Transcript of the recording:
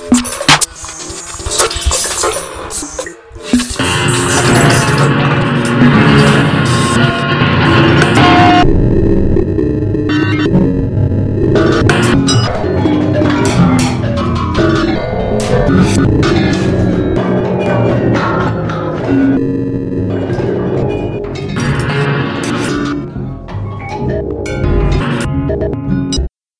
you.